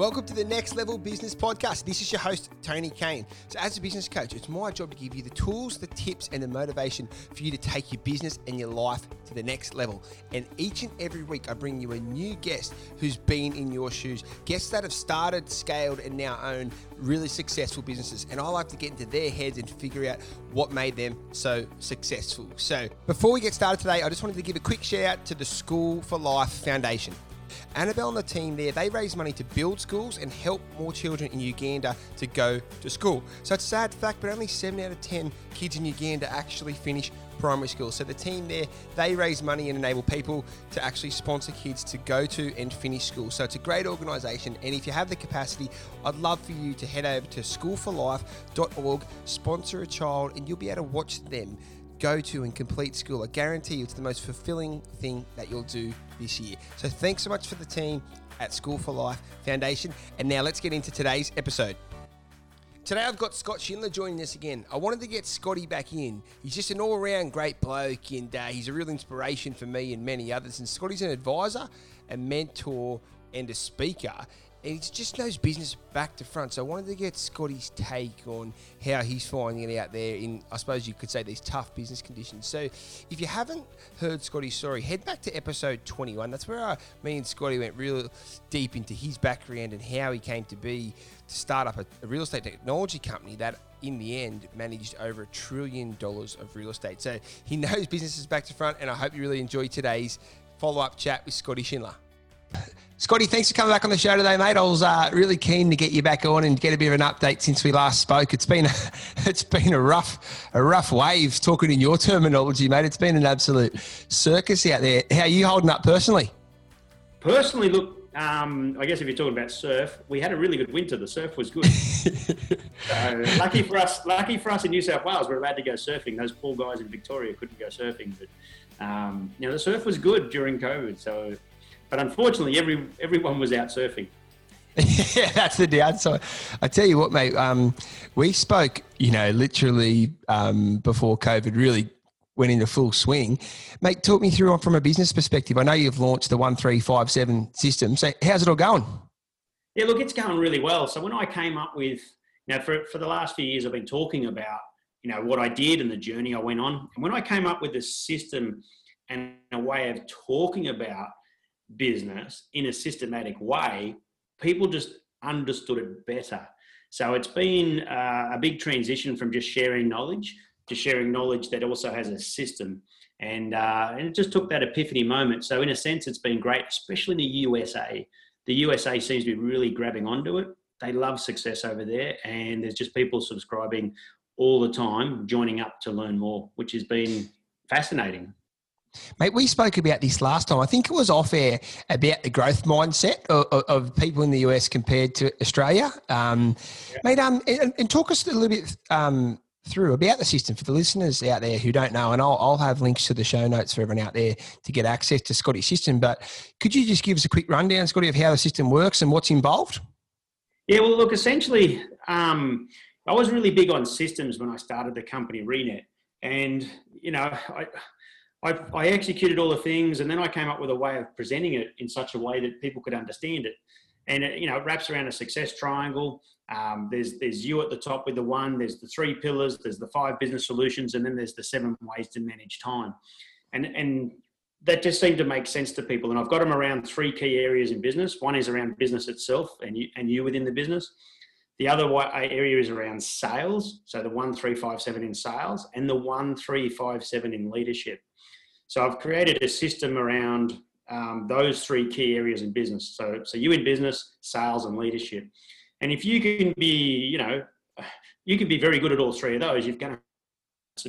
Welcome to the Next Level Business Podcast. This is your host, Tony Caine. So, as a business coach, it's my job to give you the tools, the tips, and the motivation for you to take your business and your life to the next level. And each and every week, I bring you a new guest who's been in your shoes, guests that have started, scaled, and now own really successful businesses. And I like to get into their heads and figure out what made them so successful. So, before we get started today, I just wanted to give a quick shout out to the School for Life Foundation. Annabelle and the team there, they raise money to build schools and help more children in Uganda to go to school. So it's a sad fact, but only 7 out of 10 kids in Uganda actually finish primary school. So the team there, they raise money and enable people to actually sponsor kids to go to and finish school. So it's a great organisation, and if you have the capacity, I'd love for you to head over to schoolforlife.org, sponsor a child, and you'll be able to watch them go to and complete school. I guarantee you it's the most fulfilling thing that you'll do this year. So thanks so much for the team at School for Life Foundation. And now let's get into today's episode. Today I've got Scott Schindler joining us again. I wanted to get Scotty back in. He's just an all-around great bloke and uh, he's a real inspiration for me and many others. And Scotty's an advisor, a mentor, and a speaker he just knows business back to front. So I wanted to get Scotty's take on how he's finding it out there in, I suppose you could say, these tough business conditions. So if you haven't heard Scotty's story, head back to episode 21. That's where I, me and Scotty went real deep into his background and how he came to be to start up a, a real estate technology company that in the end managed over a trillion dollars of real estate. So he knows businesses back to front, and I hope you really enjoy today's follow up chat with Scotty Schindler. Scotty, thanks for coming back on the show today, mate. I was uh, really keen to get you back on and get a bit of an update since we last spoke. It's been a, it's been a rough a rough wave talking in your terminology, mate. It's been an absolute circus out there. How are you holding up personally? Personally, look, um, I guess if you're talking about surf, we had a really good winter. The surf was good. so, lucky for us, lucky for us in New South Wales, we're allowed to go surfing. Those poor guys in Victoria couldn't go surfing, but um, you know the surf was good during COVID. So but unfortunately, every everyone was out surfing. yeah, that's the downside. I tell you what, mate. Um, we spoke, you know, literally um, before COVID really went into full swing. Mate, talk me through from a business perspective. I know you've launched the one three five seven system. So how's it all going? Yeah, look, it's going really well. So when I came up with, you know, for for the last few years, I've been talking about, you know, what I did and the journey I went on. And when I came up with this system and a way of talking about business in a systematic way, people just understood it better. So it's been uh, a big transition from just sharing knowledge to sharing knowledge that also has a system. And, uh, and it just took that epiphany moment. So, in a sense, it's been great, especially in the USA. The USA seems to be really grabbing onto it. They love success over there, and there's just people subscribing all the time, joining up to learn more, which has been fascinating. Mate, we spoke about this last time. I think it was off air about the growth mindset of, of people in the US compared to Australia. Um, yeah. Mate, um, and, and, talk us a little bit um, through about the system for the listeners out there who don't know. And I'll, I'll have links to the show notes for everyone out there to get access to Scotty's system. But could you just give us a quick rundown, Scotty, of how the system works and what's involved? Yeah, well, look, essentially, um, I was really big on systems when I started the company Renet. And, you know, I I, I, executed all the things and then I came up with a way of presenting it in such a way that people could understand it. And it, you know, it wraps around a success triangle. Um, there's there's you at the top with the one. There's the three pillars. There's the five business solutions, and then there's the seven ways to manage time. And and that just seemed to make sense to people. And I've got them around three key areas in business. One is around business itself and you and you within the business. The other area is around sales. So the one three five seven in sales and the one three five seven in leadership. So I've created a system around um, those three key areas in business. So, so you in business, sales, and leadership. And if you can be, you know, you can be very good at all three of those, you've got a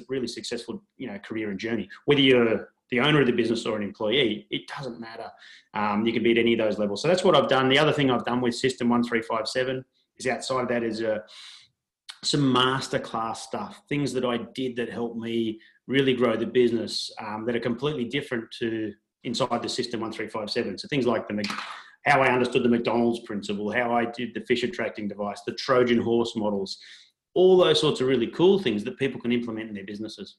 really successful, you know, career and journey. Whether you're the owner of the business or an employee, it doesn't matter. Um, you can be at any of those levels. So that's what I've done. The other thing I've done with System 1357 is outside of that is uh, some masterclass stuff, things that I did that helped me really grow the business um, that are completely different to inside the system 1357. So things like the how I understood the McDonald's principle, how I did the fish attracting device, the Trojan horse models, all those sorts of really cool things that people can implement in their businesses.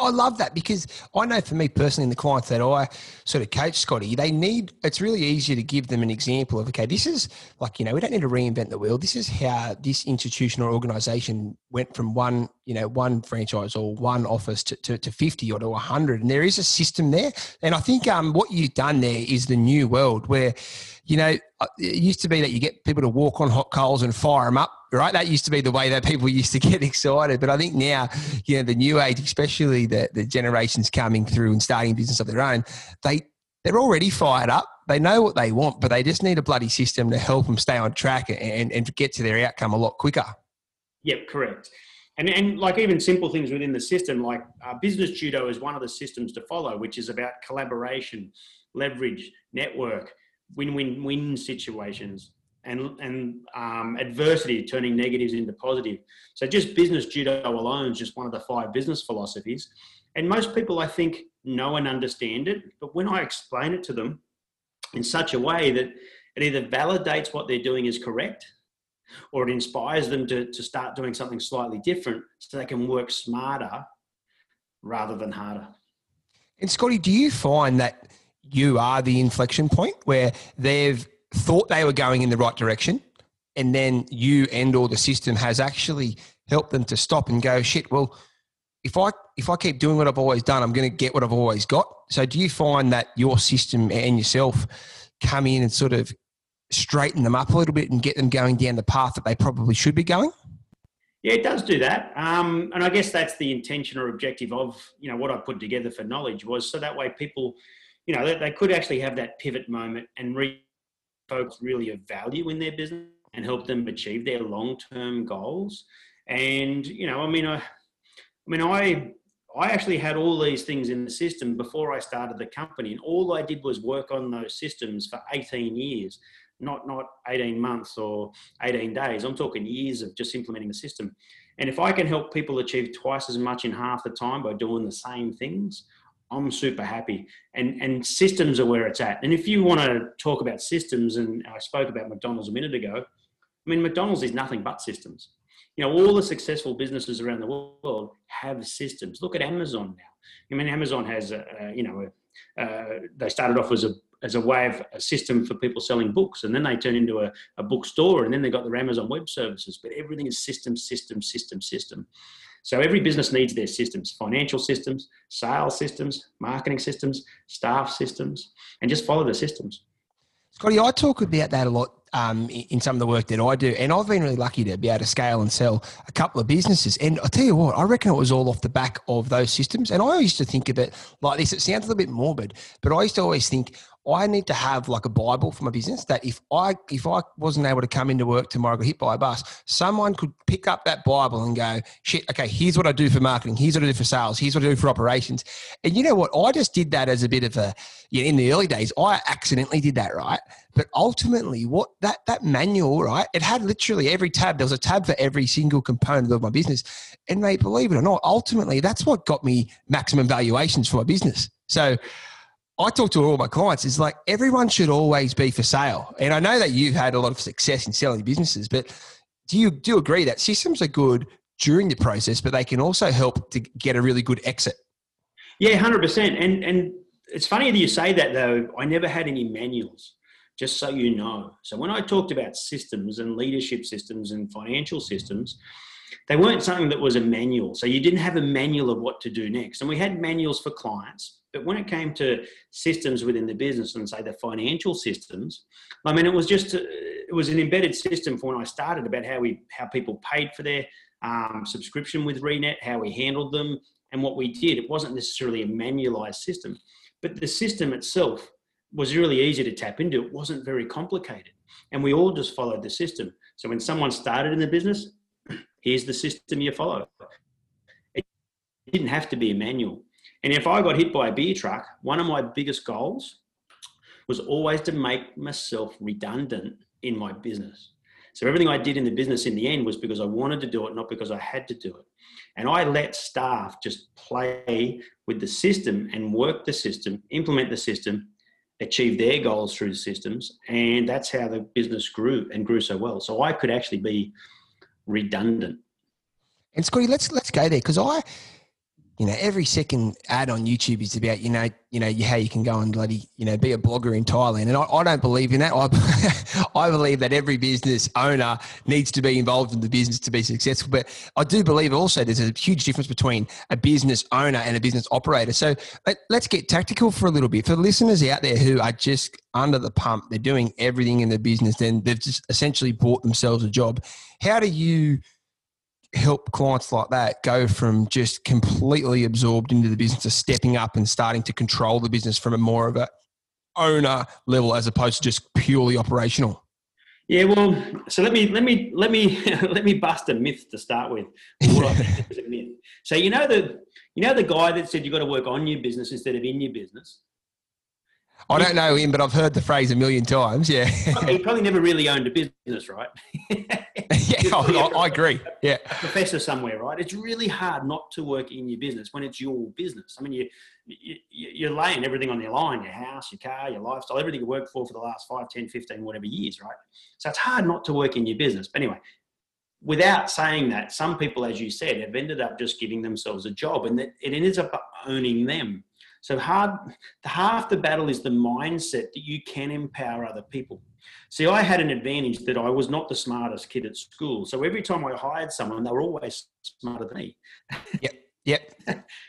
I love that because I know for me personally, and the clients that I sort of coach, Scotty, they need. It's really easier to give them an example of okay, this is like you know we don't need to reinvent the wheel. This is how this institution or organisation went from one you know one franchise or one office to, to, to fifty or to hundred, and there is a system there. And I think um, what you've done there is the new world where you know, uh, it used to be that you get people to walk on hot coals and fire them up, right? That used to be the way that people used to get excited. But I think now, you know, the new age, especially the, the generations coming through and starting business of their own, they, they're already fired up. They know what they want, but they just need a bloody system to help them stay on track and, and get to their outcome a lot quicker. Yep, correct. And, and like even simple things within the system, like uh, business judo is one of the systems to follow, which is about collaboration, leverage, network win-win-win situations and and um, adversity turning negatives into positive. So just business judo alone is just one of the five business philosophies, and most people I think know and understand it. But when I explain it to them in such a way that it either validates what they're doing is correct, or it inspires them to to start doing something slightly different so they can work smarter rather than harder. And Scotty, do you find that you are the inflection point where they've thought they were going in the right direction and then you and or the system has actually helped them to stop and go shit well if i if i keep doing what i've always done i'm going to get what i've always got. So do you find that your system and yourself come in and sort of straighten them up a little bit and get them going down the path that they probably should be going? Yeah, it does do that, um, and I guess that's the intention or objective of you know what I put together for knowledge was so that way people you know, they, they could actually have that pivot moment and refocus really of value in their business and help them achieve their long-term goals. And you know, I mean, I, I mean, I I actually had all these things in the system before I started the company, and all I did was work on those systems for 18 years, not not 18 months or 18 days. I'm talking years of just implementing the system. And if I can help people achieve twice as much in half the time by doing the same things, I'm super happy. And and systems are where it's at. And if you want to talk about systems, and I spoke about McDonald's a minute ago, I mean McDonald's is nothing but systems. You know, all the successful businesses around the world have systems. Look at Amazon now. I mean, Amazon has a, a you know, a, uh, they started off as a as a way of a system for people selling books, and then they turned into a, a bookstore, and then they got their Amazon Web Services. But everything is system, system, system, system. So every business needs their systems, financial systems, sales systems, marketing systems, staff systems, and just follow the systems. Scotty, I talk about that a lot um, in some of the work that I do, and I've been really lucky to be able to scale and sell a couple of businesses. And I tell you what, I reckon it was all off the back of those systems. And I used to think of it like this. It sounds a little bit morbid, but I used to always think I need to have like a Bible for my business that if I if I wasn't able to come into work tomorrow, got hit by a bus, someone could pick up that Bible and go, shit, okay, here's what I do for marketing, here's what I do for sales, here's what I do for operations. And you know what? I just did that as a bit of a you know, in the early days, I accidentally did that, right? But ultimately, what that that manual, right? It had literally every tab. There was a tab for every single component of my business. And mate, believe it or not, ultimately that's what got me maximum valuations for my business. So I talk to all my clients is like everyone should always be for sale. And I know that you've had a lot of success in selling businesses, but do you do you agree that systems are good during the process, but they can also help to get a really good exit? Yeah, hundred percent. And and it's funny that you say that though. I never had any manuals, just so you know. So when I talked about systems and leadership systems and financial systems, they weren't something that was a manual. So you didn't have a manual of what to do next. And we had manuals for clients, but when it came to systems within the business and say the financial systems, I mean, it was just it was an embedded system for when I started about how we how people paid for their um, subscription with Renet, how we handled them, and what we did. It wasn't necessarily a manualized system, but the system itself was really easy to tap into. It wasn't very complicated, and we all just followed the system. So when someone started in the business, here's the system you follow. It didn't have to be a manual. And if I got hit by a beer truck, one of my biggest goals was always to make myself redundant in my business. So everything I did in the business in the end was because I wanted to do it, not because I had to do it. And I let staff just play with the system and work the system, implement the system, achieve their goals through the systems. And that's how the business grew and grew so well. So I could actually be redundant. And Scotty, let's let's go there because I you know, every second ad on YouTube is about, you know, you know, how you can go and bloody, you know, be a blogger in Thailand. And I, I don't believe in that. I, I believe that every business owner needs to be involved in the business to be successful. But I do believe also there's a huge difference between a business owner and a business operator. So let, let's get tactical for a little bit. For listeners out there who are just under the pump, they're doing everything in the business, then they've just essentially bought themselves a job. How do you help clients like that go from just completely absorbed into the business to stepping up and starting to control the business from a more of a owner level as opposed to just purely operational? Yeah, well, so let me let me let me let me bust a myth to start with. so you know the you know the guy that said you've got to work on your business instead of in your business. I don't know him, but I've heard the phrase a million times. Yeah. he probably never really owned a business, right? yeah, I, I, agree. Yeah. A professor somewhere, right? It's really hard not to work in your business when it's your business. I mean, you, you, you're laying everything on your line your house, your car, your lifestyle, everything you worked for for the last 5, 10, 15, whatever years, right? So it's hard not to work in your business. But anyway, without saying that, some people, as you said, have ended up just giving themselves a job and it ends up owning them so hard, half the battle is the mindset that you can empower other people. See, I had an advantage that I was not the smartest kid at school. So every time I hired someone, they were always smarter than me. Yep. Yep.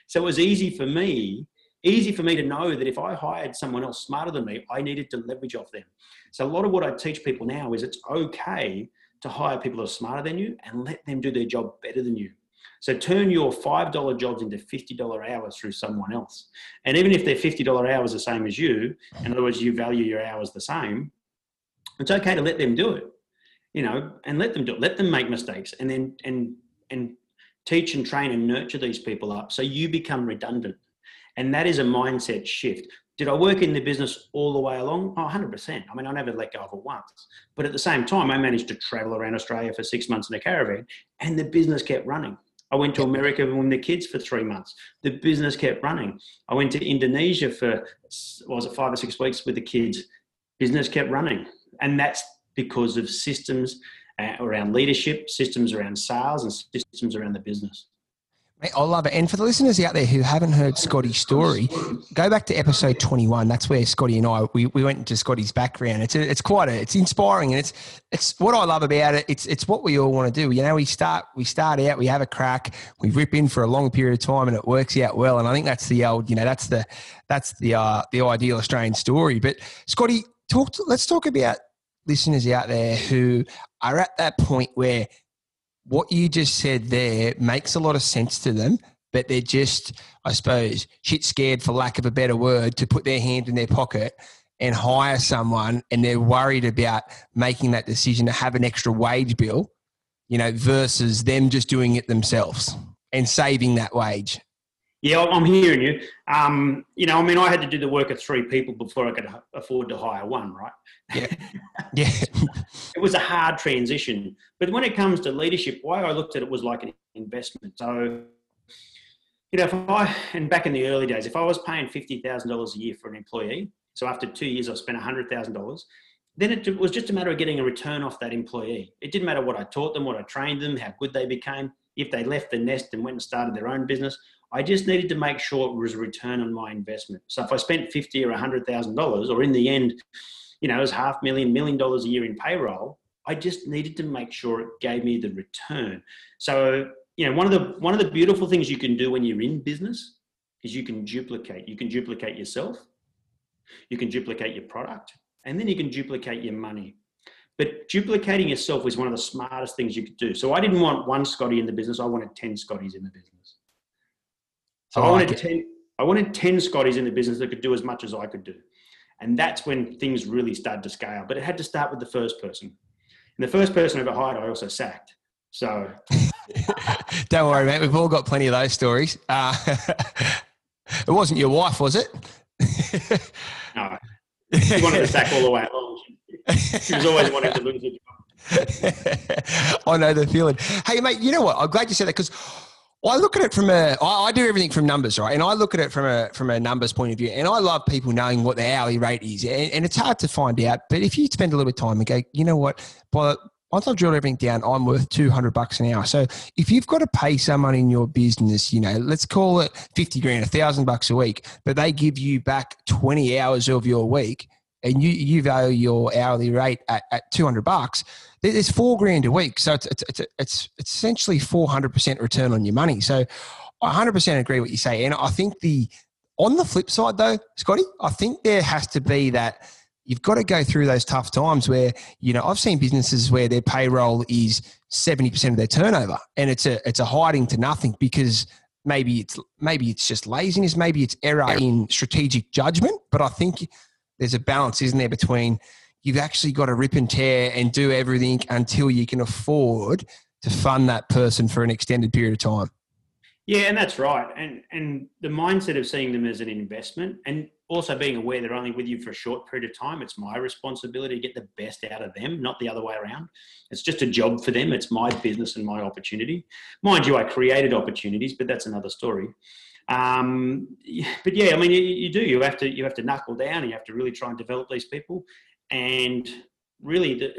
so it was easy for me, easy for me to know that if I hired someone else smarter than me, I needed to leverage off them. So a lot of what I teach people now is it's okay to hire people who are smarter than you and let them do their job better than you. So turn your $5 jobs into $50 hours through someone else. And even if they're $50 hours the same as you, in other words, you value your hours the same, it's okay to let them do it, you know, and let them do it. Let them make mistakes and then, and, and teach and train and nurture these people up so you become redundant. And that is a mindset shift. Did I work in the business all the way along? Oh, 100%. I mean, I never let go of it once. But at the same time, I managed to travel around Australia for six months in a caravan and the business kept running. I went to America with the kids for three months. The business kept running. I went to Indonesia for was it five or six weeks with the kids. Business kept running, and that's because of systems uh, around leadership, systems around sales, and systems around the business. I love it. And for the listeners out there who haven't heard Scotty's story, go back to episode 21. That's where Scotty and I we, we went into Scotty's background. It's a, it's quite a, it's inspiring and it's it's what I love about it. It's it's what we all want to do. You know, we start we start out, we have a crack, we rip in for a long period of time and it works out well. And I think that's the old, you know, that's the that's the uh the ideal Australian story. But Scotty, talk to, let's talk about listeners out there who are at that point where what you just said there makes a lot of sense to them, but they're just, I suppose, shit scared, for lack of a better word, to put their hand in their pocket and hire someone and they're worried about making that decision to have an extra wage bill, you know, versus them just doing it themselves and saving that wage. Yeah, I'm hearing you. Um, you know, I mean, I had to do the work of three people before I could afford to hire one, right? Yeah. yeah. it was a hard transition. But when it comes to leadership, why I looked at it was like an investment. So, you know, if I, and back in the early days, if I was paying $50,000 a year for an employee, so after two years I spent $100,000, then it was just a matter of getting a return off that employee. It didn't matter what I taught them, what I trained them, how good they became. If they left the nest and went and started their own business, I just needed to make sure it was a return on my investment. So if I spent fifty or hundred thousand dollars, or in the end, you know, it was half million, million dollars a year in payroll, I just needed to make sure it gave me the return. So you know, one of the one of the beautiful things you can do when you're in business is you can duplicate. You can duplicate yourself, you can duplicate your product, and then you can duplicate your money. But duplicating yourself is one of the smartest things you could do. So I didn't want one Scotty in the business. I wanted 10 Scotties in the business. So oh, I wanted ten. I wanted ten Scotties in the business that could do as much as I could do, and that's when things really started to scale. But it had to start with the first person. And the first person I ever hired, I also sacked. So don't worry, mate. We've all got plenty of those stories. Uh, it wasn't your wife, was it? no, she wanted to sack all the way along. She was always wanting to lose it. I know the feeling. Hey, mate, you know what? I'm glad you said that because I look at it from a. I, do everything from numbers, right? And I look at it from a from a numbers point of view. And I love people knowing what the hourly rate is, and, and it's hard to find out. But if you spend a little bit of time and go, you know what, by once I've drilled everything down, I'm worth 200 bucks an hour. So if you've got to pay someone in your business, you know, let's call it 50 grand, a thousand bucks a week, but they give you back 20 hours of your week and you, you value your hourly rate at, at 200 bucks, there's four grand a week. So it's, it's, it's, it's, it's essentially 400% return on your money. So I 100% agree what you say. And I think the, on the flip side though, Scotty, I think there has to be that, you've got to go through those tough times where you know I've seen businesses where their payroll is seventy percent of their turnover, and it's a it's a hiding to nothing because maybe it's maybe it's just laziness, maybe it's error in strategic judgment. But I think there's a balance, isn't there, between you've actually got to rip and tear and do everything until you can afford to fund that person for an extended period of time. Yeah, and that's right. And and the mindset of seeing them as an investment and also being aware they're only with you for a short period of time. It's my responsibility to get the best out of them, not the other way around. It's just a job for them. It's my business and my opportunity. Mind you, I created opportunities, but that's another story. Um, but yeah, I mean, you, you, do. You have to you have to knuckle down. And you have to really try and develop these people, and really the,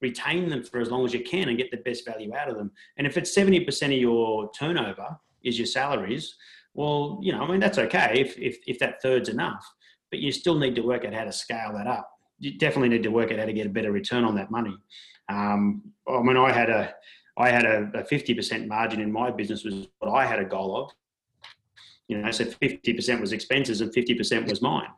retain them for as long as you can and get the best value out of them. And if it's seventy percent of your turnover is your salaries, well, you know, I mean, that's okay if, if, if that third's enough, but you still need to work out how to scale that up. You definitely need to work out how to get a better return on that money. Um, I mean, I had a, I had a, a 50% margin in my business was what I had a goal of. You know, so 50% was expenses and 50% was mine.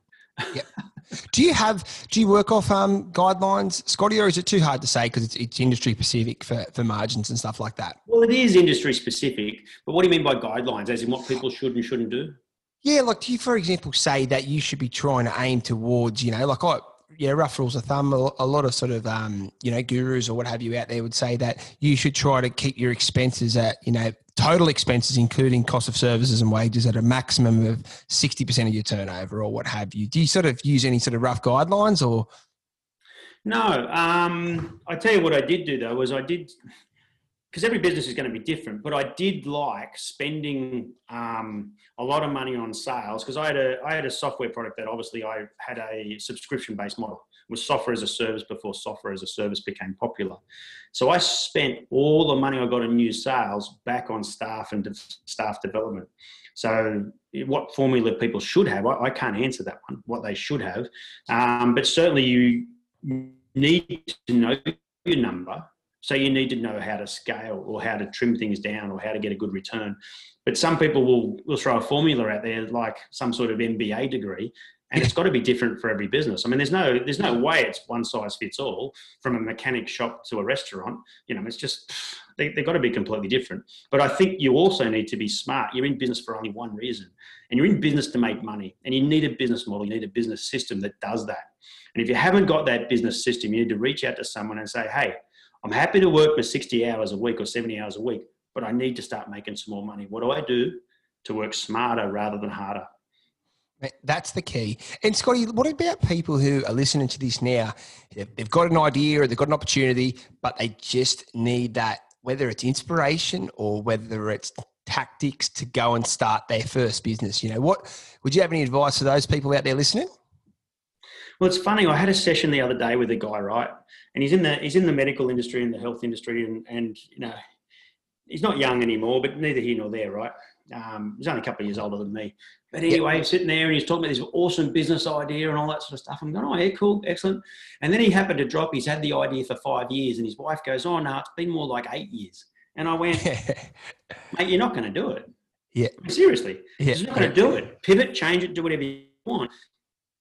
yeah. Do you have do you work off um, guidelines, Scotty, or is it too hard to say because it's, it's industry specific for, for margins and stuff like that? Well, it is industry specific, but what do you mean by guidelines? As in what people should and shouldn't do? Yeah, like do you, for example, say that you should be trying to aim towards, you know, like I, yeah, rough rules of thumb. A lot of sort of, um, you know, gurus or what have you out there would say that you should try to keep your expenses at, you know, total expenses, including cost of services and wages, at a maximum of 60% of your turnover or what have you. Do you sort of use any sort of rough guidelines or? No. Um, I tell you what I did do though was I did, because every business is going to be different, but I did like spending um, a lot of money on sales because I had a I had a software product that obviously I had a subscription based model was software as a service before software as a service became popular. So I spent all the money I got in new sales back on staff and staff development. So what formula people should have, I, I, can't answer that one, what they should have. Um, but certainly you need to know your number. So you need to know how to scale or how to trim things down or how to get a good return. But some people will, will throw a formula out there like some sort of MBA degree and it's got to be different for every business. I mean, there's no there's no way it's one size fits all from a mechanic shop to a restaurant. You know, it's just they, they've got to be completely different. But I think you also need to be smart. You're in business for only one reason, and you're in business to make money. And you need a business model. You need a business system that does that. And if you haven't got that business system, you need to reach out to someone and say, "Hey, I'm happy to work for 60 hours a week or 70 hours a week, but I need to start making some more money. What do I do to work smarter rather than harder?" That's the key. And Scotty, what about people who are listening to this now? They've got an idea or they've got an opportunity, but they just need that, whether it's inspiration or whether it's tactics to go and start their first business. You know, what would you have any advice for those people out there listening? Well, it's funny. I had a session the other day with a guy, right? And he's in the he's in the medical industry and the health industry, and and you know, he's not young anymore, but neither here nor there, right? Um, he's only a couple of years older than me. But anyway, yep. sitting there and he's talking about this awesome business idea and all that sort of stuff. I'm going, oh, yeah, cool, excellent. And then he happened to drop, he's had the idea for five years. And his wife goes, oh, no, it's been more like eight years. And I went, mate, you're not going to do it. Yeah. seriously, yeah. you're not going to do it. Pivot, change it, do whatever you want.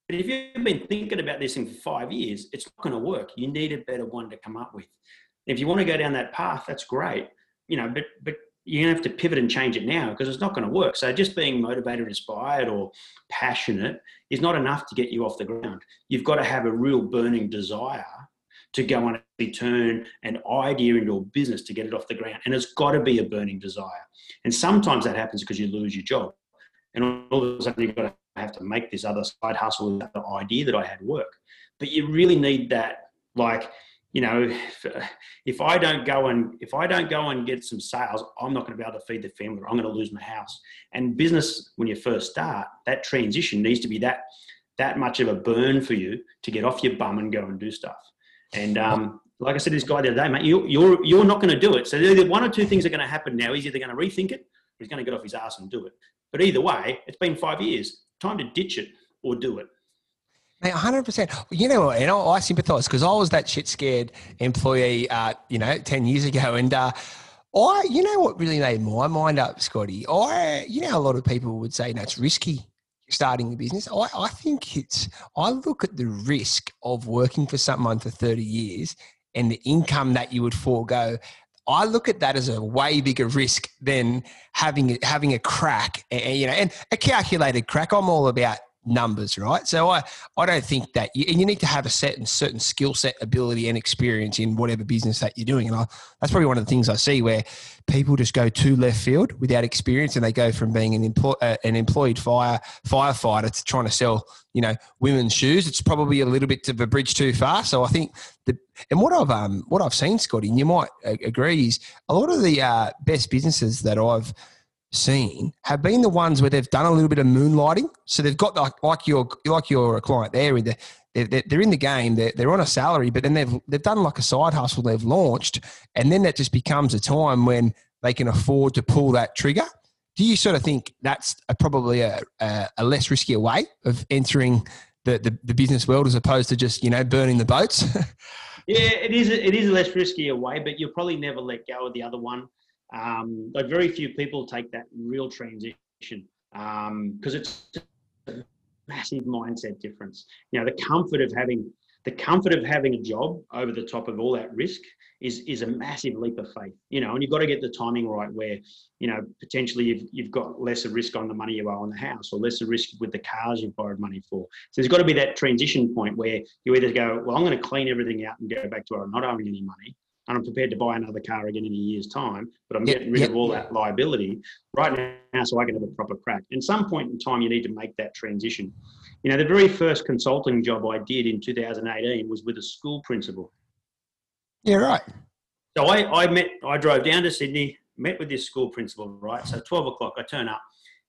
But if you've been thinking about this thing for five years, it's not going to work. You need a better one to come up with. If you want to go down that path, that's great. You know, but but you're going to have to pivot and change it now because it's not going to work. So just being motivated, inspired, or passionate is not enough to get you off the ground. You've got to have a real burning desire to go and turn an idea into a business to get it off the ground. And it's got to be a burning desire. And sometimes that happens because you lose your job. And all of a sudden you've got to have to make this other side hustle, that idea that I had work. But you really need that, like, you know, if, if, I don't go and if I don't go and get some sales, I'm not going to be able to feed the family. I'm going to lose my house. And business, when you first start, that transition needs to be that that much of a burn for you to get off your bum and go and do stuff. And um, like I said, this guy the other day, mate, you, you're you're not going to do it. So either one or two things are going to happen now. He's either going to rethink it, or he's going to get off his ass and do it. But either way, it's been five years. Time to ditch it or do it. Mate, 100%. You know, and I, I sympathise because I was that shit scared employee, uh, you know, 10 years ago. And uh, I, you know what really made my mind up, Scotty? I, you know, a lot of people would say, no, risky starting a business. I, I think it's, I look at the risk of working for someone for 30 years and the income that you would forego. I look at that as a way bigger risk than having having a crack, and, you know, and a calculated crack. I'm all about numbers, right? So I, I don't think that you, and you need to have a certain certain skill set, ability, and experience in whatever business that you're doing. And I, that's probably one of the things I see where people just go to left field without experience, and they go from being an uh, an employed fire firefighter to trying to sell, you know, women's shoes. It's probably a little bit of a bridge too far. So I think the and what I've um what I've seen, Scotty, and you might agree, is a lot of the uh, best businesses that I've seen have been the ones where they've done a little bit of moonlighting. So they've got like, like your like your client there, they're, they're, they're in the game, they're, they're on a salary, but then they've they've done like a side hustle they've launched, and then that just becomes a time when they can afford to pull that trigger. Do you sort of think that's a, probably a, a, less riskier way of entering the, the, the business world as opposed to just you know burning the boats? yeah, it is. It is a less riskier way, but you'll probably never let go of the other one um, like very few people take that real transition because um, it's a massive mindset difference. You know, the comfort of having the comfort of having a job over the top of all that risk is is a massive leap of faith. You know, and you've got to get the timing right where, you know, potentially you've you've got lesser risk on the money you owe on the house or lesser risk with the cars you've borrowed money for. So there's got to be that transition point where you either go, well, I'm going to clean everything out and go back to where i'm not owing any money, and I'm prepared to buy another car again in a year's time, but I'm yep, getting rid yep. of all that liability right now so I can have a proper crack. And some point in time, you need to make that transition. You know, the very first consulting job I did in 2018 was with a school principal. Yeah, right. So I, I met, I drove down to Sydney, met with this school principal, right? So 12 o'clock, I turn up.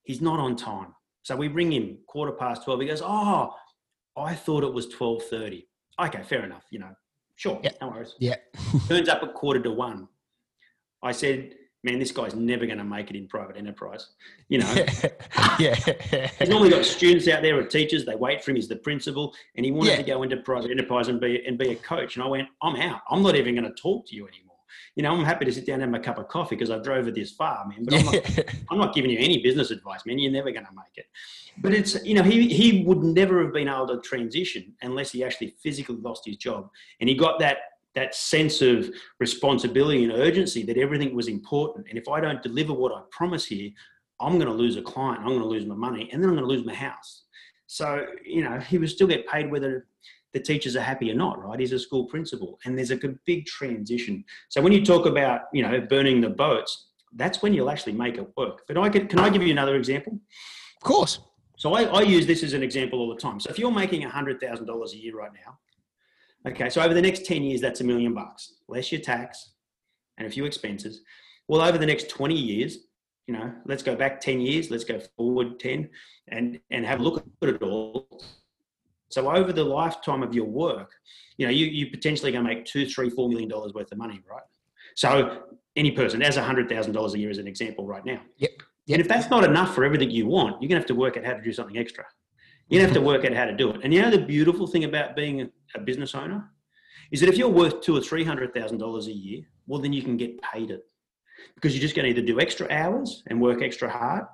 He's not on time. So we ring him quarter past 12. He goes, oh, I thought it was 12.30. Okay, fair enough. You know, Sure, yeah. no worries. Yeah. Turns up at quarter to one. I said, man, this guy's never going to make it in private enterprise. You know, yeah. He's normally got students out there or teachers. They wait for him. He's the principal, and he wanted yeah. to go into private enterprise and be and be a coach. And I went, I'm out. I'm not even going to talk to you anymore you know, I'm happy to sit down and have a cup of coffee because I drove it this far, man. But I'm not, I'm not giving you any business advice, man. You're never going to make it. But it's, you know, he, he would never have been able to transition unless he actually physically lost his job. And he got that that sense of responsibility and urgency that everything was important. And if I don't deliver what I promise here, I'm going to lose a client, I'm going to lose my money, and then I'm going to lose my house. So, you know, he would still get paid whether the teachers are happy or not, right? He's a school principal, and there's a big transition. So when you talk about you know burning the boats, that's when you'll actually make it work. But I can can I give you another example? Of course. So I, I use this as an example all the time. So if you're making hundred thousand dollars a year right now, okay, so over the next ten years, that's a million bucks less your tax and a few expenses. Well, over the next twenty years, you know, let's go back ten years, let's go forward ten, and and have a look at it all so over the lifetime of your work, you know, you, you potentially going to make two, three, four million dollars worth of money, right? So any person as a hundred thousand dollars a year as an example right now. Yep. yep. And if that's not enough for everything you want, you're gonna have to work out how to do something extra. You have to work out how to do it. And you know the beautiful thing about being a business owner is that if you're worth two or three hundred thousand dollars a year, well then you can get paid it because you're just going to either do extra hours and work extra hard,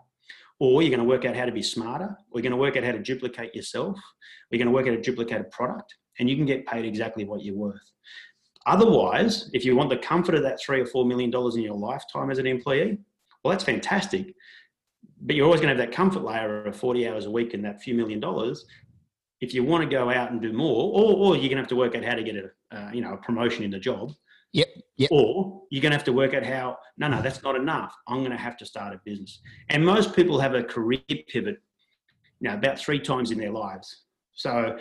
or you're going to work out how to be smarter, or you're going to work out how to duplicate yourself, or you're going to work out a product, and you can get paid exactly what you're worth. Otherwise, if you want the comfort of that three or four million dollars in your lifetime as an employee, well, that's fantastic. But you're always going to have that comfort layer of 40 hours a week and that few million dollars. If you want to go out and do more, or, or you're going to have to work out how to get a, uh, you know, a promotion in the job, Yep. Yep. Or you're going to have to work out how, no, no, that's not enough. I'm going to have to start a business. And most people have a career pivot, you know, about three times in their lives. So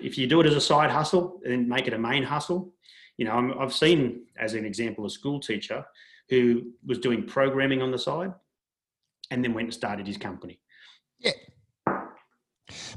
if you do it as a side hustle and make it a main hustle, you know, i have seen, as an example, a school teacher who was doing programming on the side and then went and started his company. Yeah.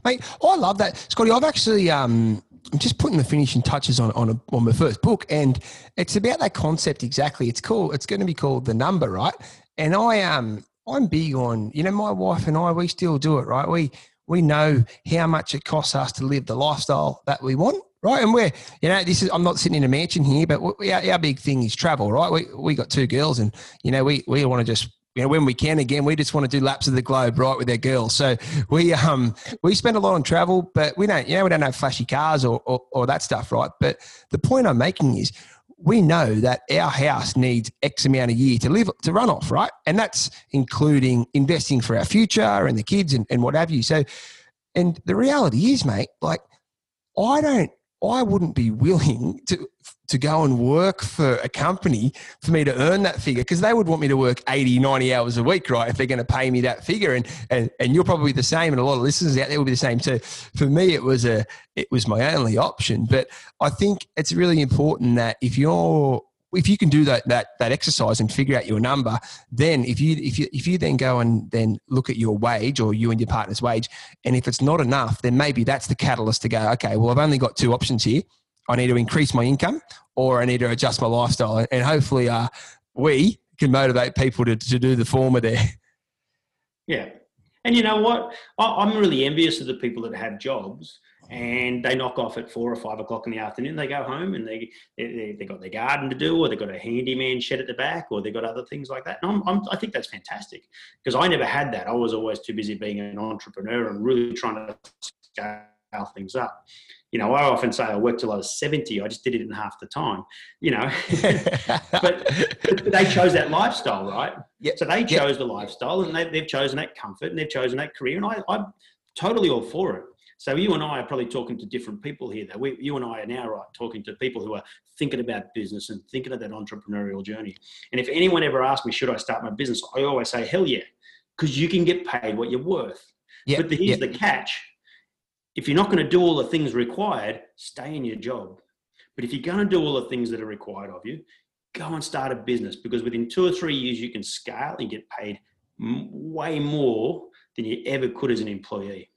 Mate, I love that. Scotty, I've actually, um, I'm just putting the finishing touches on on, a, on my first book, and it's about that concept exactly. It's called. It's going to be called the number, right? And I um I'm big on you know my wife and I we still do it, right? We we know how much it costs us to live the lifestyle that we want, right? And we're, you know, this is, I'm not sitting in a mansion here, but we, our, our big thing is travel, right? We, we got two girls and, you know, we, we want to just you know, when we can again, we just want to do laps of the globe right with our girls. So we um we spend a lot on travel, but we don't, you know, we don't have flashy cars or, or, or that stuff, right? But the point I'm making is we know that our house needs X amount a year to live to run off, right? And that's including investing for our future and the kids and, and what have you. So and the reality is, mate, like I don't I wouldn't be willing to to go and work for a company for me to earn that figure because they would want me to work 80 90 hours a week right if they're going to pay me that figure. And, and and you're probably the same and a lot of listeners out there will be the same. Too for me it was a it was my only option. But i think it's really important that if you're if you can do that that that exercise and figure out your number, then if you if you if you then go and then look at your wage or you and your partner's wage, and if it's not enough, then maybe that's the catalyst to go. Okay, well I've only got two options here. I need to increase my income, or I need to adjust my lifestyle, and hopefully, uh, we can motivate people to to do the former there. Yeah, and you know what? I'm really envious of the people that have jobs and they knock off at four or five o'clock in the afternoon. They go home and they they they got their garden to do, or they've got a handyman shed at the back, or they've got other things like that. And I'm, I'm, i think that's fantastic because I never had that. I was always too busy being an entrepreneur and really trying to scale things up. You know, I often say I worked till I was 70. I just did it in half the time, you know. but, but, they chose that lifestyle, right? Yep. So they chose yep. the lifestyle and they, have chosen that comfort and they've chosen that career. And I, I'm totally all for it. So you and I are probably talking to different people here. Though we, you and I are now right talking to people who are thinking about business and thinking of that entrepreneurial journey. And if anyone ever asks me, should I start my business? I always say, hell yeah, because you can get paid what you're worth. Yep, but the, here's yep. the catch: if you're not going to do all the things required, stay in your job. But if you're going to do all the things that are required of you, go and start a business because within two or three years you can scale and get paid way more than you ever could as an employee.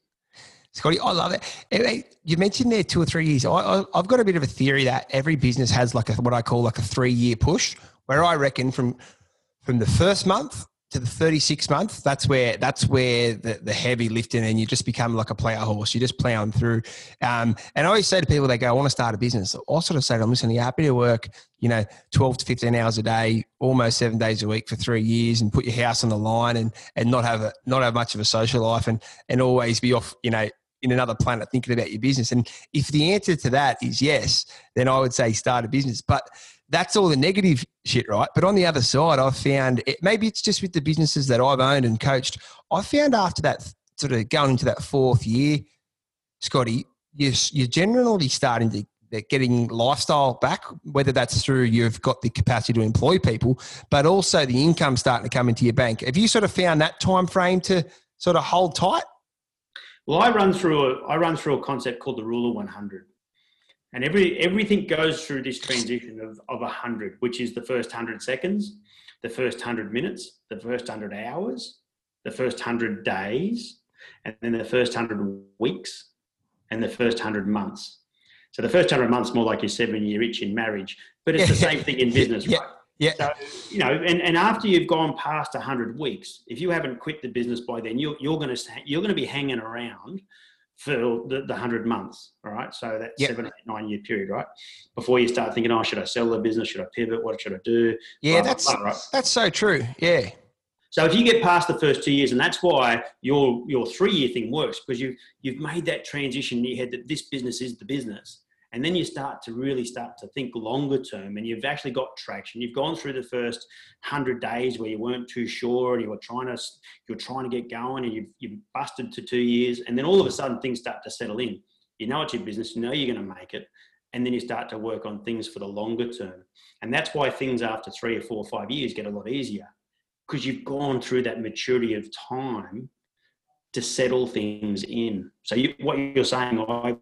Scotty, I love it. You mentioned there two or three years. I, have got a bit of a theory that every business has like a, what I call like a three year push, where I reckon from from the first month to the 36 month, that's where that's where the, the heavy lifting and you just become like a player horse. You just plowing through. Um, and I always say to people, they go, I want to start a business. I sort of say to them, listen, you're happy to work, you know, 12 to 15 hours a day, almost seven days a week for three years and put your house on the line and, and not have a, not have much of a social life and, and always be off, you know, in another planet thinking about your business? And if the answer to that is yes, then I would say start a business. But that's all the negative shit, right? But on the other side, I've found it, maybe it's just with the businesses that I've owned and coached. I found after that sort of going into that fourth year, Scotty, you're, you're generally starting to getting lifestyle back, whether that's through you've got the capacity to employ people, but also the income starting to come into your bank. Have you sort of found that time frame to sort of hold tight? Well, I run through a I run through a concept called the rule of 100, and every everything goes through this transition of of 100, which is the first 100 seconds, the first 100 minutes, the first 100 hours, the first 100 days, and then the first 100 weeks, and the first 100 months. So the first 100 months more like your seven year itch in marriage, but it's the same thing in business, yeah. right? Yeah. So, you know, and, and after you've gone past 100 weeks, if you haven't quit the business by then, you're, you're going to you're going to be hanging around for the, the 100 months, all right? So that yep. seven, eight, nine year period, right? Before you start thinking, oh, should I sell the business? Should I pivot? What should I do? Yeah, blah, that's, blah, blah, right? that's so true. Yeah. So if you get past the first two years, and that's why your your three year thing works because you you've made that transition in your head that this business is the business, and then you start to really start to think longer term and you've actually got traction. You've gone through the first 100 days where you weren't too sure and you were trying to you're trying to get going and you've, you've busted to two years and then all of a sudden things start to settle in. You know it's your business you know you're going to make it and then you start to work on things for the longer term. And that's why things after three or four or five years get a lot easier because you've gone through that maturity of time to settle things in. So you, what you're saying i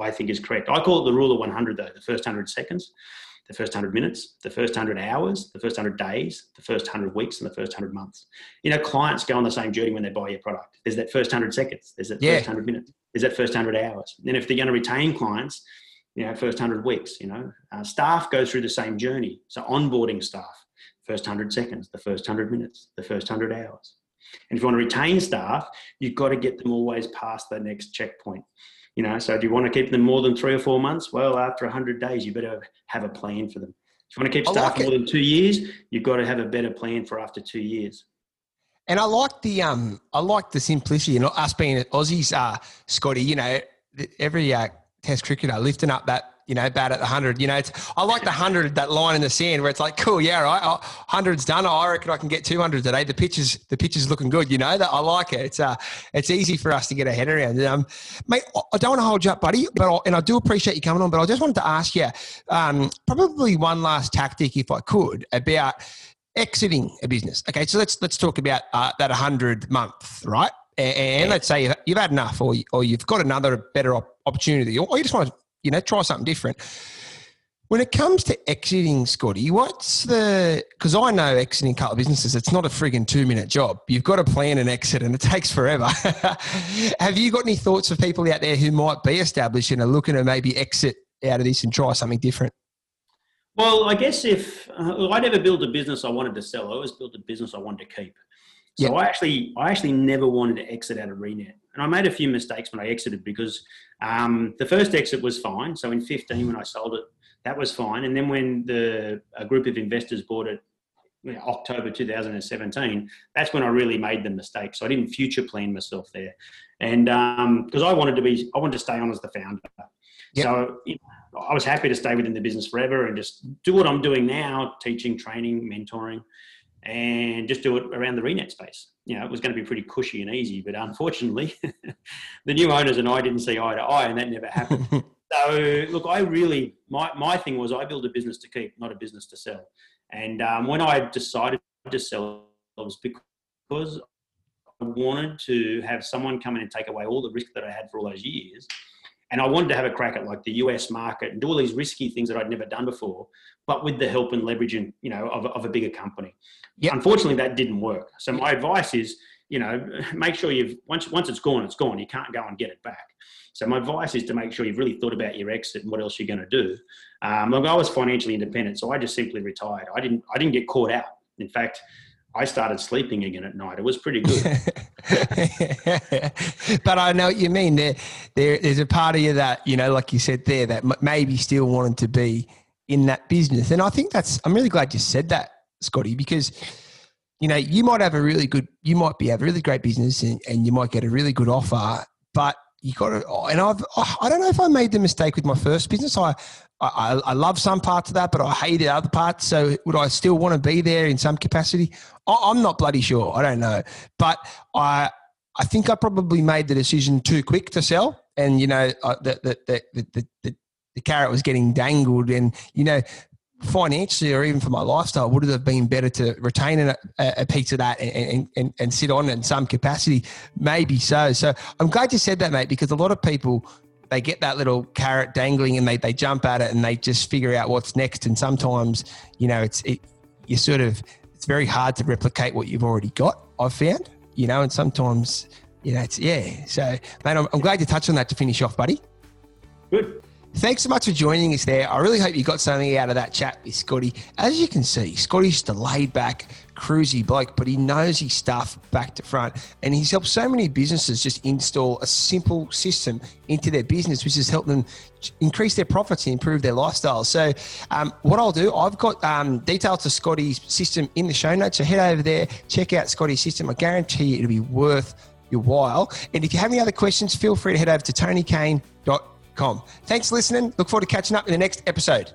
I think is correct. I call it the rule of 100, though the first 100 seconds, the first 100 minutes, the first 100 hours, the first 100 days, the first 100 weeks, and the first 100 months. You know, clients go on the same journey when they buy your product. There's that first 100 seconds, there's that yeah. first 100 minutes, is that first 100 hours. Then if they're going to retain clients, you know, first 100 weeks, you know, uh, staff go through the same journey. So onboarding staff, first 100 seconds, the first 100 minutes, the first 100 hours. And if you want to retain staff, you've got to get them always past the next checkpoint. You know, so do you want to keep them more than three or four months? Well, after 100 days, you better have a plan for them. If you want to keep staff like more than two years, you've got to have a better plan for after two years. And I like the um, I like the simplicity, and us being Aussies, uh, Scotty. You know, every uh, Test cricketer lifting up that you know, bat at the hundred. You know, it's I like the hundred that line in the sand where it's like, cool, yeah, right, oh, hundred's done. I reckon I can get two hundred today. The pitch is the pitch is looking good. You know, that I like it. It's uh, it's easy for us to get a head around. Um, mate, I don't want to hold you up, buddy, but I, and I do appreciate you coming on. But I just wanted to ask you, um, probably one last tactic, if I could, about exiting a business. Okay, so let's let's talk about uh, that hundred month, right? And, and let's say you've had enough, or or you've got another better opportunity, or you just want to you know, try something different. When it comes to exiting, Scotty, what's the? Because I know exiting a couple of businesses, it's not a frigging two-minute job. You've got to plan an exit, and it takes forever. Have you got any thoughts for people out there who might be established and are looking to maybe exit out of this and try something different? Well, I guess if uh, I never built a business I wanted to sell, I always built a business I wanted to keep. So yep. I actually, I actually never wanted to exit out of Renet, and I made a few mistakes when I exited because um, the first exit was fine. So in 15, when I sold it, that was fine. And then when the a group of investors bought it, you know, October 2017, that's when I really made the mistake. So I didn't future plan myself there, and because um, I wanted to be, I wanted to stay on as the founder. Yep. So you know, I was happy to stay within the business forever and just do what I'm doing now, teaching, training, mentoring and just do it around the Renet space. You know, it was going to be pretty cushy and easy, but unfortunately, the new owners and I didn't see eye to eye, and that never happened. so, look, I really, my, my thing was I build a business to keep, not a business to sell. And um, when I decided to sell, it was because I wanted to have someone come in and take away all the risk that I had for all those years. And I wanted to have a crack at like the US market and do all these risky things that I'd never done before, but with the help and leverage and, you know, of, of a bigger company. Yep. Unfortunately, that didn't work. So my advice is, you know, make sure you've once once it's gone, it's gone. You can't go and get it back. So my advice is to make sure you've really thought about your exit and what else you're going to do. Um, look, I was financially independent, so I just simply retired. I didn't I didn't get caught out. In fact, I started sleeping again at night. It was pretty good. but I know what you mean. There, there, there's a part of you that you know, like you said there, that maybe still wanted to be in that business. And I think that's. I'm really glad you said that Scotty, because you know you might have a really good, you might be have a really great business, and, and you might get a really good offer, but you got to. And I've, oh, I don't know if I made the mistake with my first business. I, I, I love some parts of that, but I hated other parts. So would I still want to be there in some capacity? I'm not bloody sure. I don't know, but I, I think I probably made the decision too quick to sell, and you know, uh, the the the the, the, the carrot was getting dangled, and you know, financially or even for my lifestyle, would it have been better to retain a, a piece of that and, and, and sit on it in some capacity? Maybe so. So I'm glad you said that, mate, because a lot of people, they get that little carrot dangling and they, they jump at it and they just figure out what's next. And sometimes, you know, it's, it, you sort of, it's very hard to replicate what you've already got, I've found, you know, and sometimes, you know, it's, yeah. So, mate, I'm, I'm glad you touched on that to finish off, buddy. Good. Thanks so much for joining us there. I really hope you got something out of that chat with Scotty. As you can see, Scotty's just a laid back, cruisy bloke, but he knows his stuff back to front. And he's helped so many businesses just install a simple system into their business, which has helped them increase their profits and improve their lifestyle. So, um, what I'll do, I've got um, details to Scotty's system in the show notes. So, head over there, check out Scotty's system. I guarantee you it'll be worth your while. And if you have any other questions, feel free to head over to tonycaine.com Thanks for listening. Look forward to catching up in the next episode.